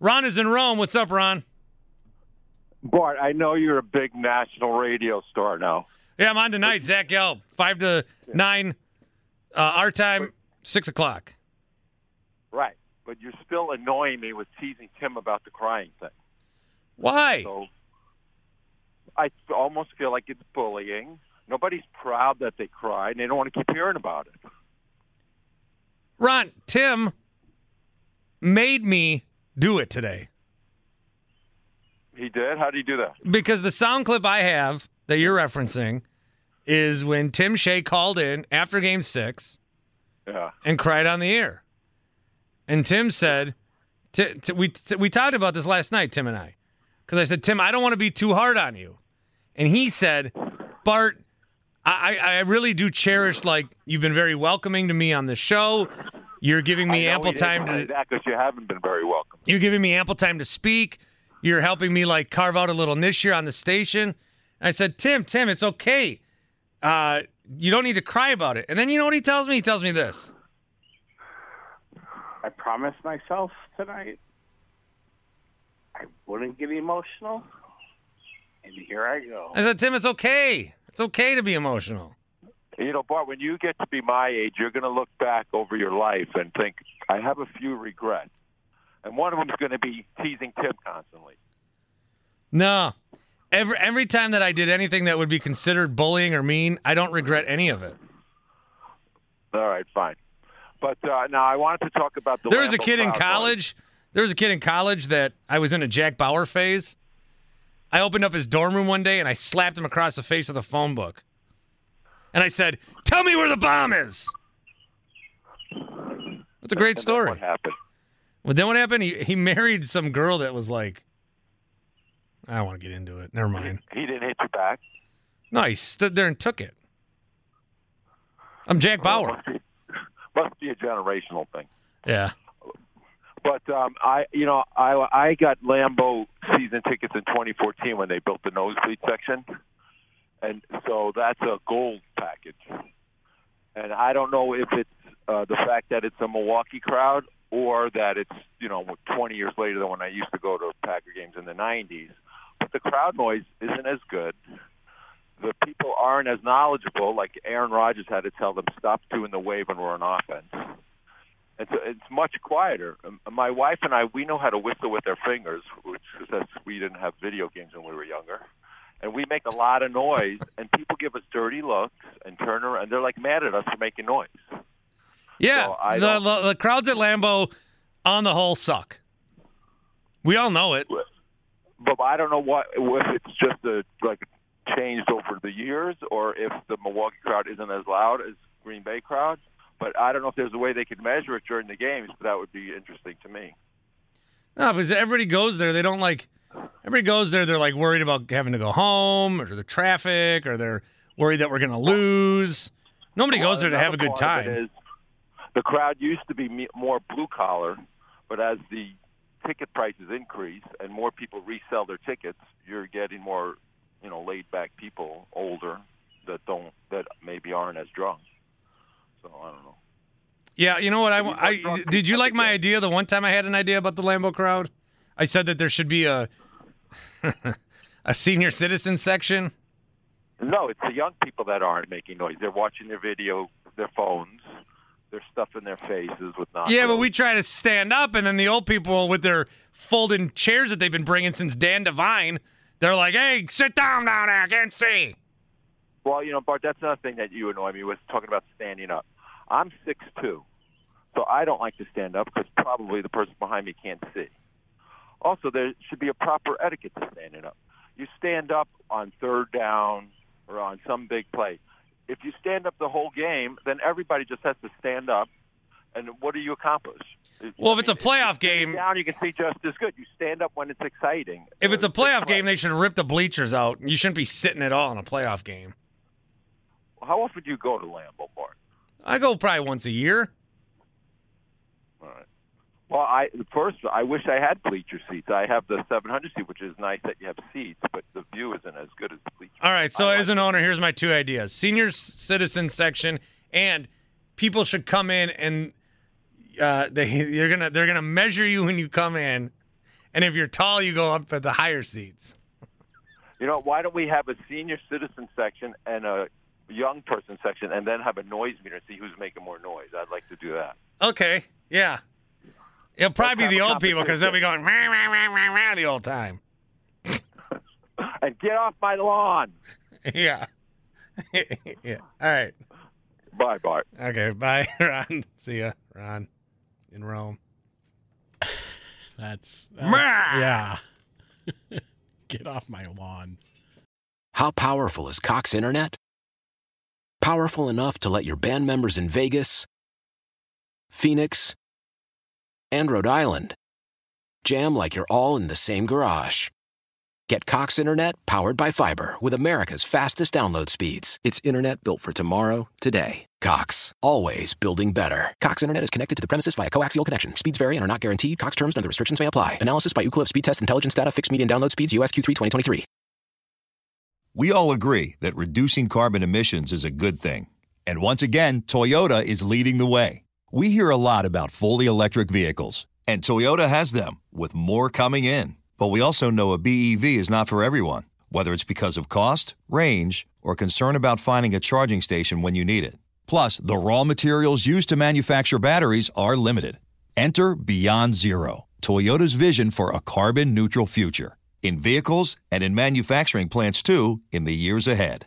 Ron is in Rome. What's up, Ron? Bart, I know you're a big national radio star now. Yeah, I'm on tonight. Zach Gelb, five to nine, uh, our time, six o'clock. Right. But you're still annoying me with teasing Tim about the crying thing. Why? So I almost feel like it's bullying. Nobody's proud that they cried, and they don't want to keep hearing about it. Ron, Tim made me do it today He did? How did he do that? because the sound clip I have that you're referencing is when Tim Shea called in after game six Yeah. and cried on the air. And Tim said, t- t- we, t- we talked about this last night, Tim and I, because I said, Tim, I don't want to be too hard on you. And he said, Bart, I, I I really do cherish, like, you've been very welcoming to me on the show. You're giving me ample time to that because you haven't been very welcome. You're giving me ample time to speak. You're helping me like carve out a little niche here on the station. I said, Tim, Tim, it's okay. Uh, you don't need to cry about it. And then you know what he tells me? He tells me this. I promised myself tonight I wouldn't get emotional, and here I go. I said, Tim, it's okay. It's okay to be emotional. You know, Bart, when you get to be my age, you're going to look back over your life and think, I have a few regrets. And one of them is going to be teasing Tim constantly. No. Every every time that I did anything that would be considered bullying or mean, I don't regret any of it. All right, fine. But uh, now I wanted to talk about the. There was a kid in college. There was a kid in college that I was in a Jack Bauer phase. I opened up his dorm room one day and I slapped him across the face with a phone book. And I said, "Tell me where the bomb is." That's a great And story. What happened? Well, then what happened? He he married some girl that was like, I don't want to get into it. Never mind. He didn't hit you back. No, he stood there and took it. I'm Jack Bauer. Must be, must be a generational thing. Yeah. But um, I, you know, I I got Lambeau season tickets in 2014 when they built the nosebleed section, and so that's a gold package. And I don't know if it's uh, the fact that it's a Milwaukee crowd or that it's you know 20 years later than when I used to go to Packer games in the 90s. But the crowd noise isn't as good. The people aren't as knowledgeable. Like Aaron Rodgers had to tell them stop doing the wave when we're on offense. It's it's much quieter. Um, My wife and I, we know how to whistle with our fingers, which is that we didn't have video games when we were younger, and we make a lot of noise. And people give us dirty looks and turn around. And they're like mad at us for making noise. Yeah, So the, the the crowds at Lambeau, on the whole, suck. We all know it. But I don't know what if it's just a like changed over the years, or if the Milwaukee crowd isn't as loud as Green Bay crowd. But I don't know if there's a way they could measure it during the games. But that would be interesting to me. No, because everybody goes there. They don't like. Everybody goes there. They're like worried about having to go home, or the traffic, or they're worried that we're going to lose. Nobody goes there to have a good time. is the crowd used to be more blue collar, but as the ticket prices increase and more people resell their tickets, you're getting more, you know, laid back people, older that don't that maybe aren't as drunk. So I don't know. Yeah, you know what? I, I did you like my idea the one time I had an idea about the Lambeau crowd? I said that there should be a a senior citizen section. No, it's the young people that aren't making noise. They're watching their video, their phones. They're stuffing their faces with nonsense. Yeah, but we try to stand up, and then the old people with their folding chairs that they've been bringing since Dan Devine, they're like, "Hey, sit down down there, I can't see." Well, you know, Bart, that's another thing that you annoy me with talking about standing up. I'm six two, so I don't like to stand up because probably the person behind me can't see. Also, there should be a proper etiquette to standing up. You stand up on third down or on some big play. If you stand up the whole game, then everybody just has to stand up, and what do you accomplish? Well, if it's a playoff stand game- down you can see just as good. You stand up when it's exciting. If it's a playoff game, they should rip the bleachers out. You shouldn't be sitting at all in a playoff game. how often do you go to Lambeau Park? I go probably once a year. All right. Well, I first I wish I had bleacher seats. I have the 700 seat, which is nice that you have seats, but the view isn't as good as the bleacher. All right. So as an owner, here's my two ideas: senior citizen section, and people should come in and uh, they you're gonna they're gonna measure you when you come in, and if you're tall, you go up at the higher seats. You know, why don't we have a senior citizen section and a young person section, and then have a noise meter and see who's making more noise? I'd like to do that. Okay. Yeah. It'll probably be the old people because they'll be going rah, rah, rah, rah, rah, the old time. And get off my lawn. yeah. yeah. All right. Bye, Bart. Okay. Bye, Ron. See ya, Ron, in Rome. That's, that's yeah. Get off my lawn. How powerful is Cox Internet? Powerful enough to let your band members in Vegas, Phoenix, and Rhode Island jam like you're all in the same garage. Get Cox Internet powered by fiber with America's fastest download speeds. It's internet built for tomorrow, today. Cox, always building better. Cox Internet is connected to the premises via coaxial connection. Speeds vary and are not guaranteed. Cox terms and other restrictions may apply. Analysis by Ookla Speedtest Intelligence Data. Fixed median download speeds. USQ3 2023. We all agree that reducing carbon emissions is a good thing. And once again, Toyota is leading the way. We hear a lot about fully electric vehicles, and Toyota has them, with more coming in. But we also know a BEV is not for everyone, whether it's because of cost, range, or concern about finding a charging station when you need it. Plus, the raw materials used to manufacture batteries are limited. Enter Beyond Zero, Toyota's vision for a carbon neutral future. In vehicles and in manufacturing plants too, in the years ahead.